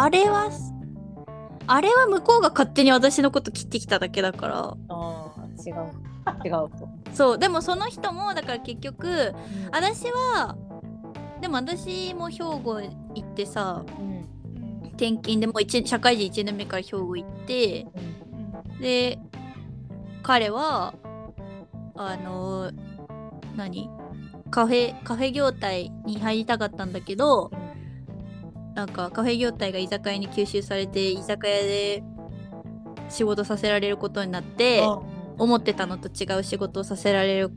あれはあれは向こうが勝手に私のこと切ってきただけだから。ああ違う。違うと、そうでもその人もだから結局私はでも私も兵庫行ってさうん。転勤でもう一社会人1年目から兵庫行ってで彼はあの何？カフェカフェ業態に入りたかったんだけどなんかカフェ業態が居酒屋に吸収されて居酒屋で仕事させられることになって思ってたのと違う仕事をさせられ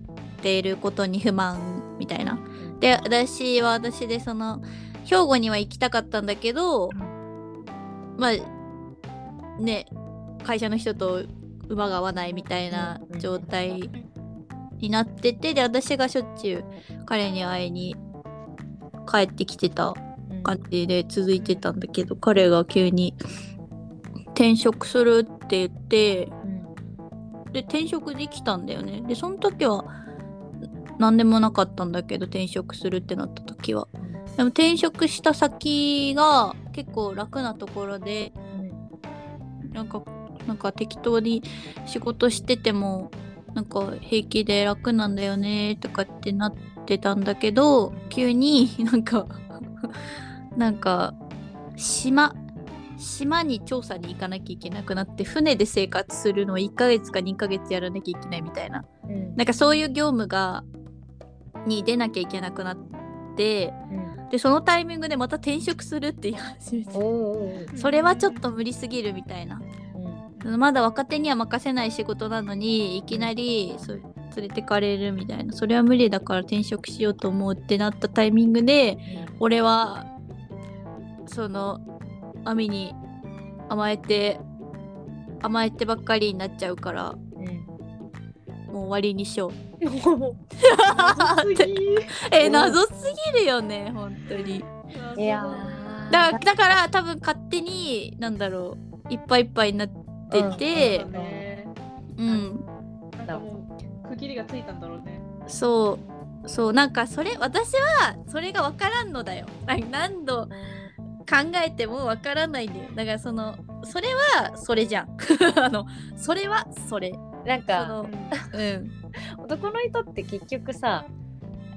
ていることに不満みたいな。で私は私でその兵庫には行きたかったんだけど、まあね会社の人と馬が合わないみたいな状態になっててで私がしょっちゅう彼に会いに帰ってきてた感じで続いてたんだけど彼が急に転職するって言ってで転職できたんだよね。でその時は何でもなかったんだけど転職するってなった時は。でも転職した先が結構楽なところでなんかなんか適当に仕事しててもなんか平気で楽なんだよねとかってなってたんだけど急になんかなんか島島に調査に行かなきゃいけなくなって船で生活するのを1ヶ月か2ヶ月やらなきゃいけないみたいな。なんかそういう業務がに出なきゃいけなくなってでそのタイミングでまた転職するって言い始めてそれはちょっと無理すぎるみたいな。まだ若手には任せない仕事なのにいきなりそう連れてかれるみたいな。それは無理だから転職しようと思うってなったタイミングで俺はその亜美に甘えて甘えてばっかりになっちゃうからもう終わりにしよう。え謎すぎるよね本当に。いやだだから多分勝手になんだろういっぱいいっぱいになってて、うん。なんかもう区切りがついたんだろうね。そう。そうなんかそれ私はそれが分からんのだよ。なんか何度考えても分からないんだよ。だからそのそれはそれじゃん。あのそれはそれ。そなんかのうん。男の人って結局さ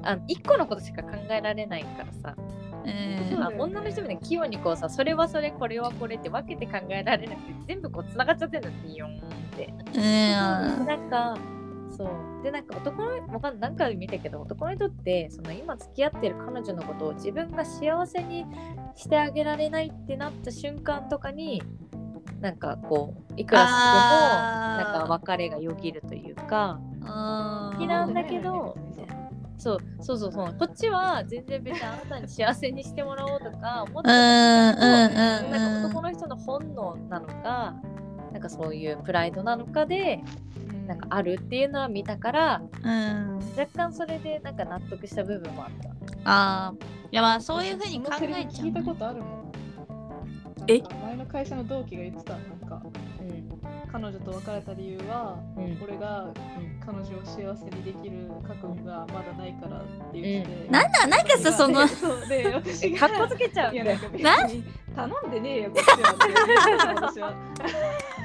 あの一個のことしか考えられないからさ、うん。あ女の人みたいに器用にこうさそれはそれこれはこれって分けて考えられなくて全部こうつながっちゃってるのビヨーンって。うん。なんかそう。でなんか男のわかんない何回見たけど男の人ってその今付き合ってる彼女のことを自分が幸せにしてあげられないってなった瞬間とかになんかこういくらしてもなんか別れがよぎるというか。あ好きなんだけどそうそうそうそう。こっちは全然別にあなたに幸せにしてもらおうとか思ってうんうんたけどうんうんなんか男の人の本能なのかなんかそういうプライドなのかでなんかあるっていうのは見たからうん。若干それでなんか納得した部分もあった。あー。いやまあそういうふうに考えちゃ聞いたこうとあるもん。え？前の会社の同期が言ってた。なんかうん。彼女と別れた理由は、うん。俺が彼女を幸せにできる覚悟がまだないからって言ってて、うん。なんだなんかさその。そうで私がかっこつけちゃうんいやなんか別なに頼んでねえよこっちは 私は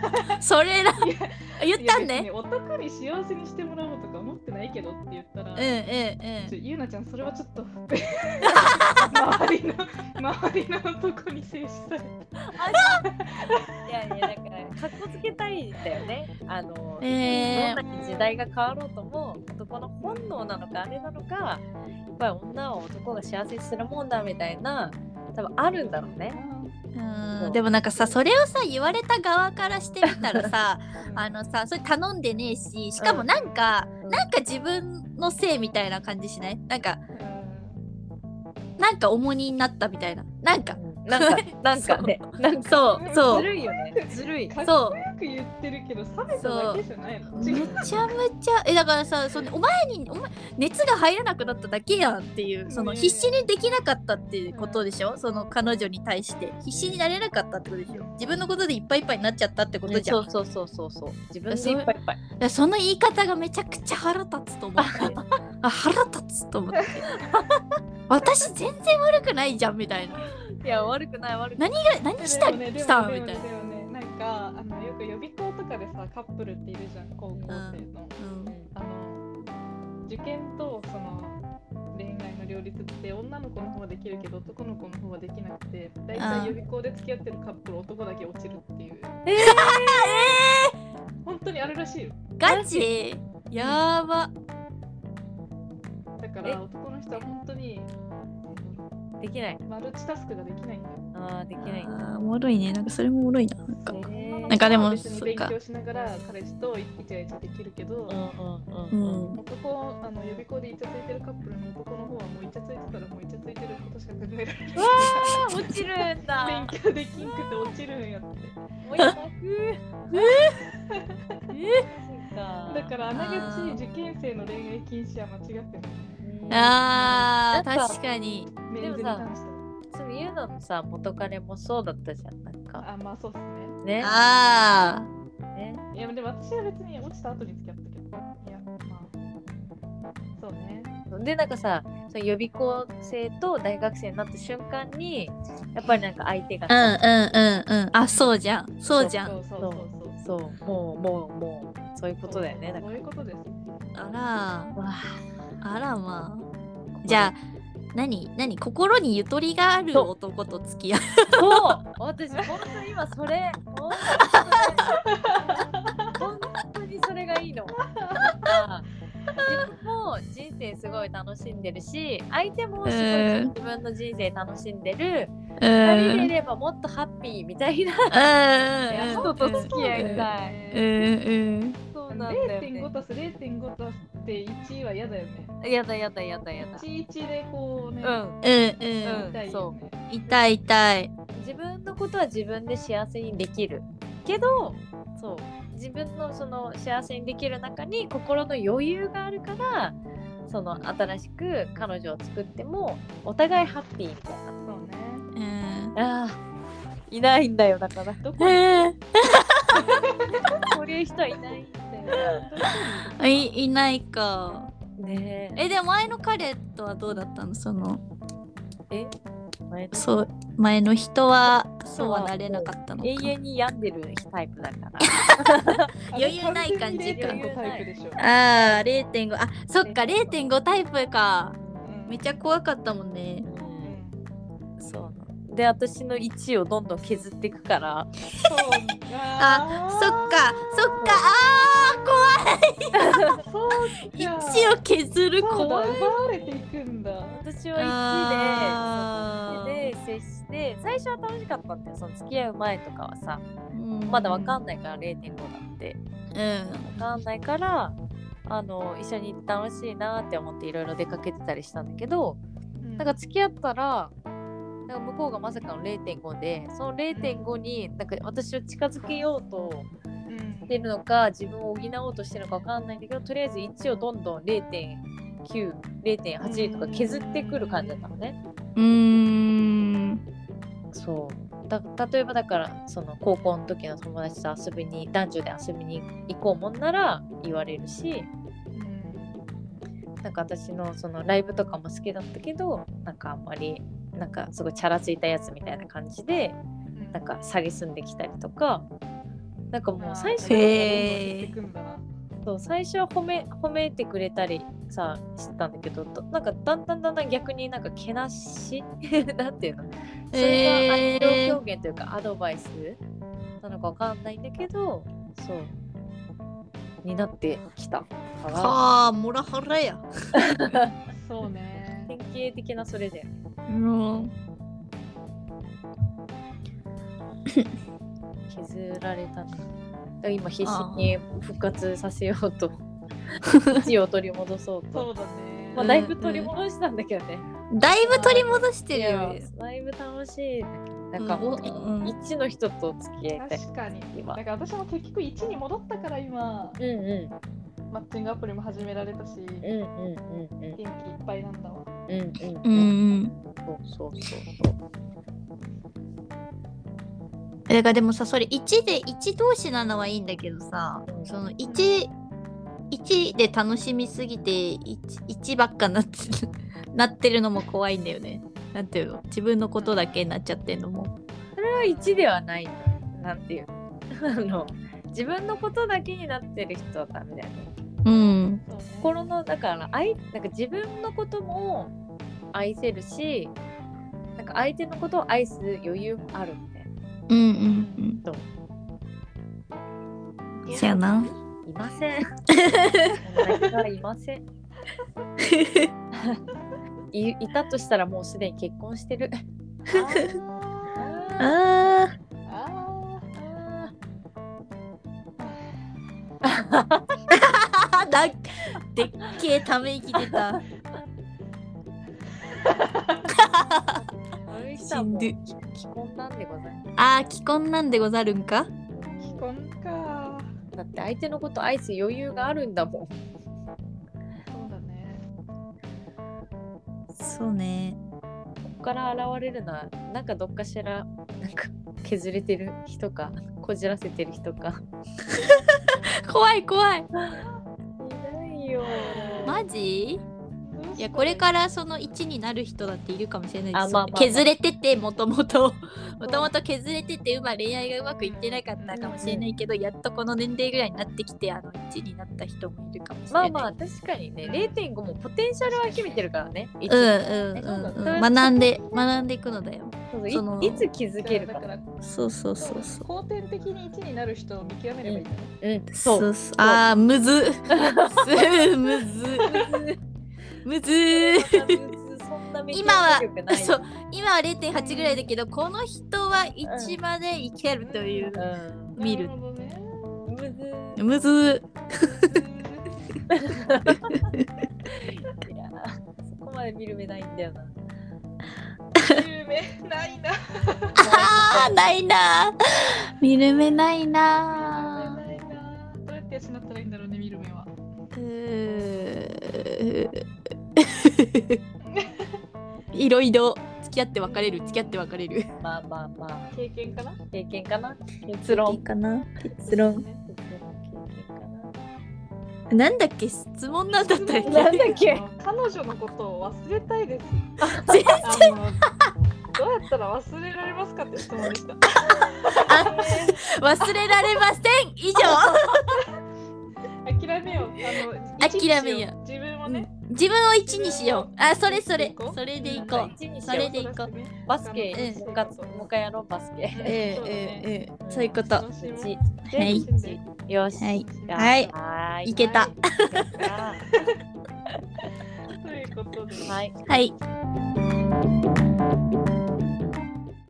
それら言ったんいや別にね男に幸せにしてもらおうとか思ってないけどって言ったら、うんうんうん。ちょゆうなちゃんそれはちょっと 周りの周りの男に制止された。いやいやだからかっこつけたいんだよね。あの、え。ーどんなに時代が変わろうとも男の本能なのかあれなのかやっぱり女は男が幸せにするもんだみたいな多分あるんだろうね。うん。でもなんかさそれをさ言われた側からしてみたらさ あのさそれ頼んでねえししかもなんか、うん。なんか自分のせいみたいな感じしない？なんかなんか重荷になったみたいな？なんかなんか なんかね。なんかそうそう。ずるいよね。ずるい。そうこよく言ってるけど冷めただけじゃないの？めちゃめちゃえだからさそのお前にお前熱が入らなくなっただけやんっていうそのね必死にできなかったっていうことでしょ？その彼女に対して。必死になれなかったってことでしょ？自分のことでいっぱいいっぱいになっちゃったってことじゃん、そうそうそうそうそう。自分でいっぱいいっぱい。その言い方がめちゃくちゃ腹立つと思って。あ腹立つと思って。私全然悪くないじゃんみたいな。いや悪くない悪く何が何したでもねでしたみたいな。なんかあのよく予備校とかでさカップルっているじゃん高校生の、うんあの受験とその恋愛の両立って女の子の方はできるけど男の子の方はできなくて大体予備校で付き合ってるカップル男だけ落ちるっていう。え本当にあるらしいよ。ガチ？やば。だから男の人は本当にー、できない。マルチタスクができないんだ。よあーできない。あーおもろいね。なんかそれもおもろいな。なんか。えー。なんかでも別に勉そっか。強しながら彼氏とイチャイチャできるけど、うんうんううん。ん男あの予備校でイチャついてるカップルの男の方はもうイチャついてたらもうイチャついてることしか考えられない。わあ落ちるんだ。勉強できんくて落ちるんやって。もう今だからあながち受験生の恋愛禁止は間違ってないあー確かに。メンズに関しては。そういうののさ元彼もそうだったじゃんなんか。あまあそうっすね。あねね。いやでも私は別に落ちた後に付き合ったけどいやまあ。そうね。でなんかさその予備校生と大学生になった瞬間にやっぱりなんか相手がーうんさうんうんうん。あそうじゃん。そうじゃん。そうそうそうそうそう。もうもうもうそういうことだよねそういうことですあららわあらまあ。じゃあ何何心にゆとりがある男と付き合う。そう。私本当に今それ本当にそれがいいの。自分も人生すごい楽しんでるし相手もすごいうん。自分の人生楽しんでる。う二人でいんればもっとハッピーみたいな。うん人と付き合いたいなんだよ0.5ね足す0.5足して1は嫌だよね。やだやだやだやだ。11でこうね、うん。うんうんうん痛いよね痛い痛い。自分のことは自分で幸せにできる。けどそう。自分のその幸せにできる中に心の余裕があるからその新しく彼女を作ってもお互いハッピーみたいそうね。うん。なあーいないんだよだから。どこに？へえそういう人はいない いいないか。ね。ええでも前の彼とはどうだったの？そのえ？前の？そう前の人はそう。はなれなかったのか。永遠に病んでるタイプだから。余裕ない感じか。完全に0.5タイプでしょ。ああ0.5あそっか0.5タイプか。うん。めっちゃ怖かったもんね。うん。そうで私の1位をどんどん削っていくから。そうあそっかそっか。あーそう怖い。か1を削る怖い奪われていくんだ。私はあー。1位でそう1位で接して最初は楽しかったんだよ。その付き合う前とかはさ。うん。まだわかんないから0.5だって。うん。わかんないからあの一緒に楽しいなって思っていろいろ出かけてたりしたんだけどなんか付き合ったらなんか向こうがまさかの0.5でその0.5になんか私を近づけようとうん。してるのか自分を補おうとしてるのかわかんないんだけどとりあえず1をどんどん0.90.8とか削ってくる感じだったのね。うーん。そう。だ例えばだからその高校の時の友達と遊びに男女で遊びに行こうもんなら言われるし。なんか私のそのライブとかも好きだったけどなんかあんまりなんかすごいチャラついたやつみたいな感じでうん。なんか蔑んできたりとかなんかもう最初そう最初は褒め褒めてくれたりさしてたんだけどどなんかだんだんだんだん逆になんかけなし なんていうの？それが愛情表現というかアドバイスなのかわかんないんだけどそうになってきたから。はあモラハラや。そうね。典型的なそれでうん。削られた今必死に復活させようと。位を取り戻そうと。そうだね。まあ、だいぶ取り戻したんだけどね。だいぶ取り戻してるよ。だいぶ楽しい。なんかもう、うんうん。一の人と付き合いたい。確かに。今。だから私も結局1に戻ったから今。うんうマッチングアプリも始められたし。ん。うんうんうん。元気いっぱいなんだわうん。うんううん。んそうそうそう。だからでもさそれ1で1同士なのはいいんだけどさうんその1 1で楽しみすぎて 1, 1ばっかなって なってるのも怖いんだよねなんていうの？自分のことだけになっちゃってんのもそれは1ではないなんていうの あの自分のことだけになってる人はダメだよねうん心のだから愛なんか自分のことも愛せるしなんか相手のことを愛す余裕もあるみたいな。うんうんそう。うんそやな。いません。いません。いいたとしたらもうすでに結婚してる。あ あー。ああ だでっけえため息出たあの人はもう既婚なんでございます。あー既婚なんでござるんか？ー既婚か。だって相手のこと愛す余裕があるんだもん。そうだね。そうね。ここから現れるのはなんかどっかしらなんか削れてる人かこじらせてる人か。怖い怖い。いないよ。マジ？いやこれかららその1になる人だっているかもしれないです。あまあまあまあ。削れててもともともともと削れててうま恋愛がうまくいってなかったかもしれないけど、やっとこの年齢ぐらいになってきてあの1になった人もいるかもしれない。まあまあ確かにね。0.5もポテンシャルは秘めてるからね。うんうんうん、うん、学んで学んでいくのだよ。そのいいつ気づけるか。そうそうそうそう。後天的に1になる人を見極めればいいんだねうんそそううそうあーむずすむずむずそんな今はそう今は0.8ぐらいだけどこの人は1までいけるというう見る。むずむずいやそこまで見る目ないんだよな。有名ないな。あーないな見る目ないな いろいろ付き合って別れる付き合って別れる。まあまあまあ。経験かな？経験かな？結論かな？結論。なんだっけ？質問なんだったっけ？なんだっけ？彼女のことを忘れたいです。全あのどうやったら忘れられますかって質問でした。忘れられません。以上。諦めよう。あの諦めよう。自分をね、自分を1にしよう。あそれそれ。それでいこなう。それでいこう。バスケ。うん。もう一回やろうバスケ。ええええええそういうこと。はい。一よし。はい。はい。い。いけた。は ということで、はい。はい